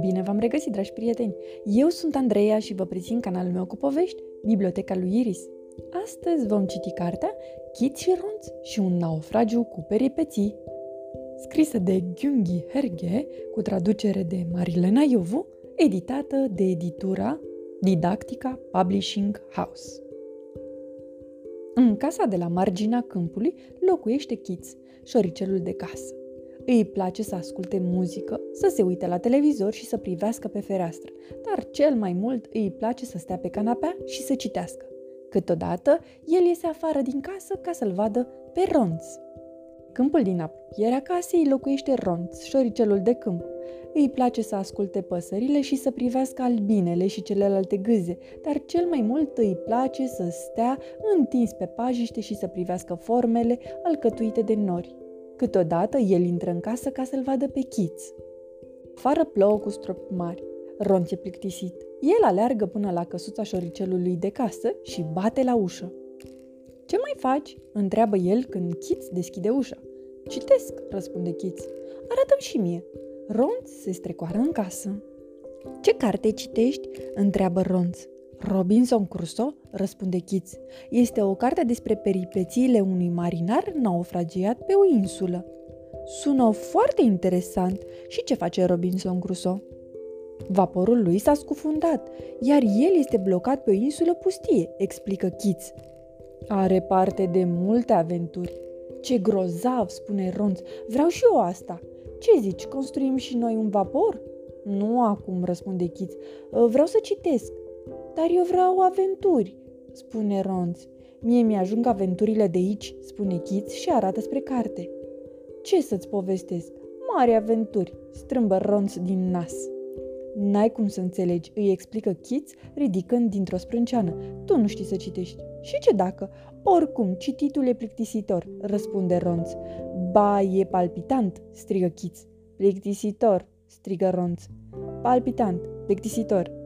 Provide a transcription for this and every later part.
Bine v-am regăsit, dragi prieteni! Eu sunt Andreea și vă prezint canalul meu cu povești, Biblioteca lui Iris. Astăzi vom citi cartea Chit și Ronț și un naufragiu cu peripeții, scrisă de Gyungi Herge, cu traducere de Marilena Iovu, editată de editura Didactica Publishing House. În casa de la marginea câmpului locuiește Kitz, șoricelul de casă. Îi place să asculte muzică, să se uite la televizor și să privească pe fereastră, dar cel mai mult îi place să stea pe canapea și să citească. Câteodată, el iese afară din casă ca să-l vadă pe Ronț. Câmpul din apropierea casei locuiește Ronț, șoricelul de câmp. Îi place să asculte păsările și să privească albinele și celelalte gâze, dar cel mai mult îi place să stea întins pe pajiște și să privească formele alcătuite de nori. Câteodată el intră în casă ca să-l vadă pe Chiț. Afară plouă cu stropi mari. Ronț e plictisit. El aleargă până la căsuța șoricelului de casă și bate la ușă. Ce mai faci?" întreabă el când Chiț deschide ușa. Citesc, răspunde Chiț. Arată-mi și mie. Ronț se strecoară în casă. Ce carte citești? întreabă Ronț. Robinson Crusoe, răspunde Kitz. Este o carte despre peripețiile unui marinar naufragiat pe o insulă. Sună foarte interesant. Și ce face Robinson Crusoe? Vaporul lui s-a scufundat, iar el este blocat pe o insulă pustie, explică Kitz. Are parte de multe aventuri. Ce grozav, spune Ronț. Vreau și eu asta. Ce zici, construim și noi un vapor? Nu acum, răspunde Kitz. Vreau să citesc. Dar eu vreau aventuri, spune Ronț. Mie mi-ajung aventurile de aici, spune Kitz și arată spre carte. Ce să-ți povestesc? Mari aventuri, strâmbă Ronț din nas. N-ai cum să înțelegi, îi explică Kitz, ridicând dintr-o sprânceană. Tu nu știi să citești. Și ce dacă? Oricum, cititul e plictisitor, răspunde Ronț. Ba, e palpitant, strigă Kitz. Plictisitor, strigă Ronț. Palpitant, plictisitor,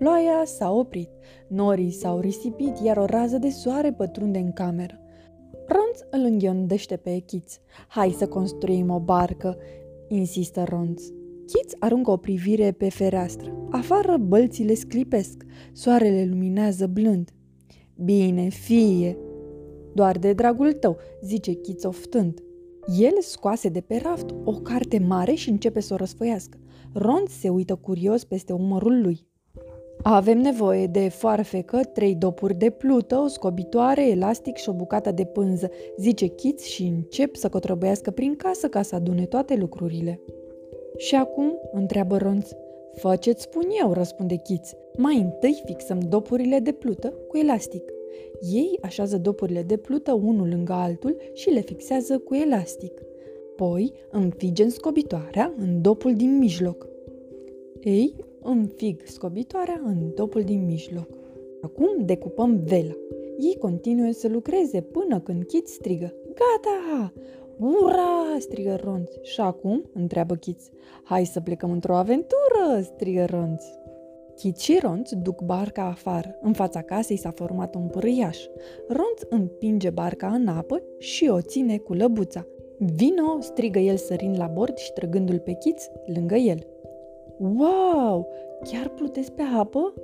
Ploaia s-a oprit, norii s-au risipit, iar o rază de soare pătrunde în cameră. Ronț îl înghiondește pe Chiț. Hai să construim o barcă, insistă Ronț. Chiț aruncă o privire pe fereastră. Afară bălțile sclipesc, soarele luminează blând. Bine, fie! Doar de dragul tău, zice Chiț oftând. El scoase de pe raft o carte mare și începe să o răsfoiască. Ronț se uită curios peste umărul lui. Avem nevoie de foarfecă, trei dopuri de plută, o scobitoare, elastic și o bucată de pânză, zice Kitz și încep să cotrăbăiască prin casă ca să adune toate lucrurile. Și acum? întreabă Ronț. Fă ce-ți spun eu, răspunde Kitz. Mai întâi fixăm dopurile de plută cu elastic. Ei așează dopurile de plută unul lângă altul și le fixează cu elastic. Apoi înfigem scobitoarea în dopul din mijloc. Ei înfig scobitoarea în topul din mijloc. Acum decupăm vela. Ei continuă să lucreze până când Kit strigă Gata! Ura! strigă Ronț. Și acum? întreabă Kit. Hai să plecăm într-o aventură! strigă Ronț. Kit și Ronț duc barca afară. În fața casei s-a format un pârâiaș. Ronț împinge barca în apă și o ține cu lăbuța. Vino, strigă el sărind la bord și trăgându-l pe Chiț lângă el. Wow! Chiar plutesc pe apă?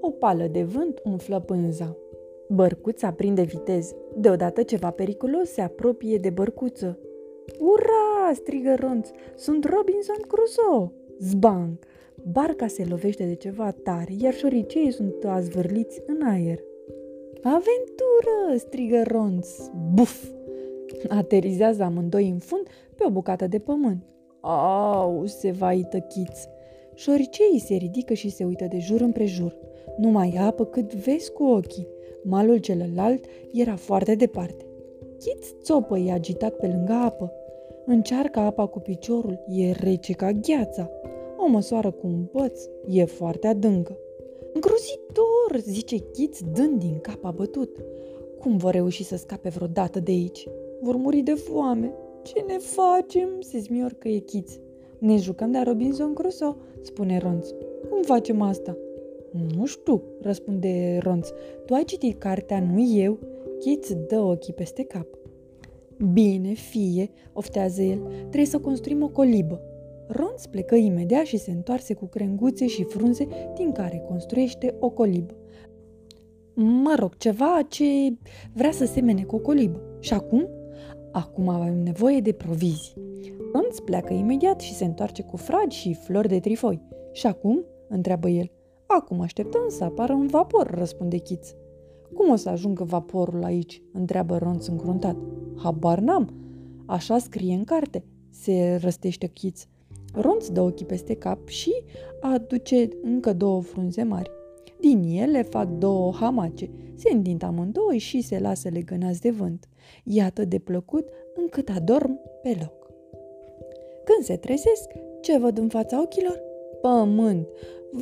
O pală de vânt umflă pânza. Bărcuța prinde viteză. Deodată ceva periculos se apropie de bărcuță. Ura! strigă Ronț. Sunt Robinson Crusoe! Zbang! Barca se lovește de ceva tare, iar șoriceii sunt azvârliți în aer. Aventură! strigă Ronț. Buf! Aterizează amândoi în fund pe o bucată de pământ. Au, se vaită Chiț. Șoriceii se ridică și se uită de jur împrejur. Nu mai apă cât vezi cu ochii. Malul celălalt era foarte departe. țopă e agitat pe lângă apă. Încearcă apa cu piciorul, e rece ca gheața. O măsoară cu un băț, e foarte adâncă. Îngrozitor, zice Chiț dând din cap abătut. Cum vor reuși să scape vreodată de aici? Vor muri de foame. Ce ne facem? se zmiorcă e Chiț. Ne jucăm de Robinson Crusoe, spune Ronț. Cum facem asta? Nu știu, răspunde Ronț. Tu ai citit cartea, nu eu? Kitz dă ochii peste cap. Bine, fie, oftează el, trebuie să construim o colibă. Ronț plecă imediat și se întoarse cu crenguțe și frunze din care construiește o colibă. Mă rog, ceva ce vrea să semene cu o colibă. Și acum? Acum avem nevoie de provizii. Ronț pleacă imediat și se întoarce cu fragi și flori de trifoi. Și acum? întreabă el. Acum așteptăm să apară un vapor, răspunde Chiț. Cum o să ajungă vaporul aici? întreabă Ronț încruntat. Habar n-am. Așa scrie în carte, se răstește Chiț. Ronț dă ochii peste cap și aduce încă două frunze mari. Din ele fac două hamace, se întind amândouă și se lasă legănați de vânt. Iată de plăcut încât adorm pe loc. Când se trezesc, ce văd în fața ochilor? Pământ!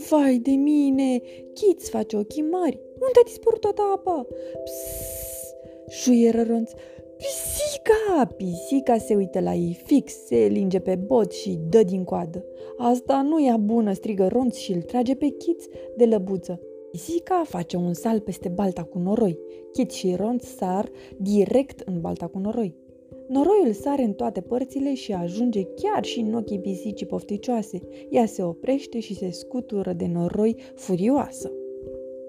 Vai de mine! Chiț face ochii mari! Unde a dispărut toată apa? Psss! Șuieră ronț. Pisica! Pisica se uită la ei fix, se linge pe bot și dă din coadă. Asta nu e bună, strigă ronț și îl trage pe Chiț de lăbuță. Pisica face un sal peste balta cu noroi. Chit și Ronț sar direct în balta cu noroi. Noroiul sare în toate părțile și ajunge chiar și în ochii pisicii pofticioase. Ea se oprește și se scutură de noroi furioasă.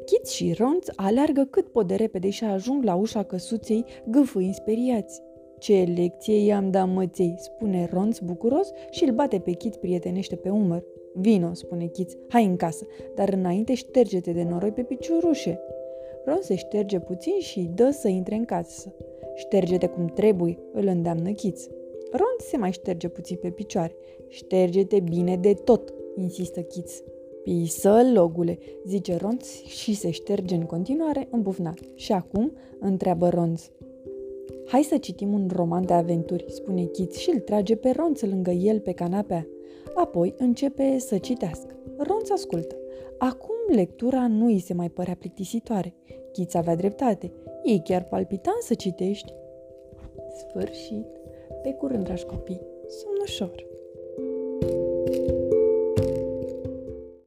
Chit și Ronț aleargă cât pot de repede și ajung la ușa căsuței, gâfâind speriați. Ce lecție i-am dat măței, spune Ronț bucuros și îl bate pe Chit prietenește pe umăr. Vino, spune Chit, hai în casă, dar înainte șterge-te de noroi pe piciorușe. Ron se șterge puțin și dă să intre în casă. Șterge-te cum trebuie, îl îndeamnă Chiț. Ron se mai șterge puțin pe picioare. Șterge-te bine de tot, insistă Chiț. Pisă, logule, zice Ronț și se șterge în continuare îmbufnat. Și acum întreabă Ronț. Hai să citim un roman de aventuri, spune Chiț și îl trage pe Ronț lângă el pe canapea. Apoi începe să citească. Ronț ascultă. Acum lectura nu îi se mai părea plictisitoare. Chiț avea dreptate. E chiar palpitant să citești. Sfârșit. Pe curând, dragi copii. Somn ușor.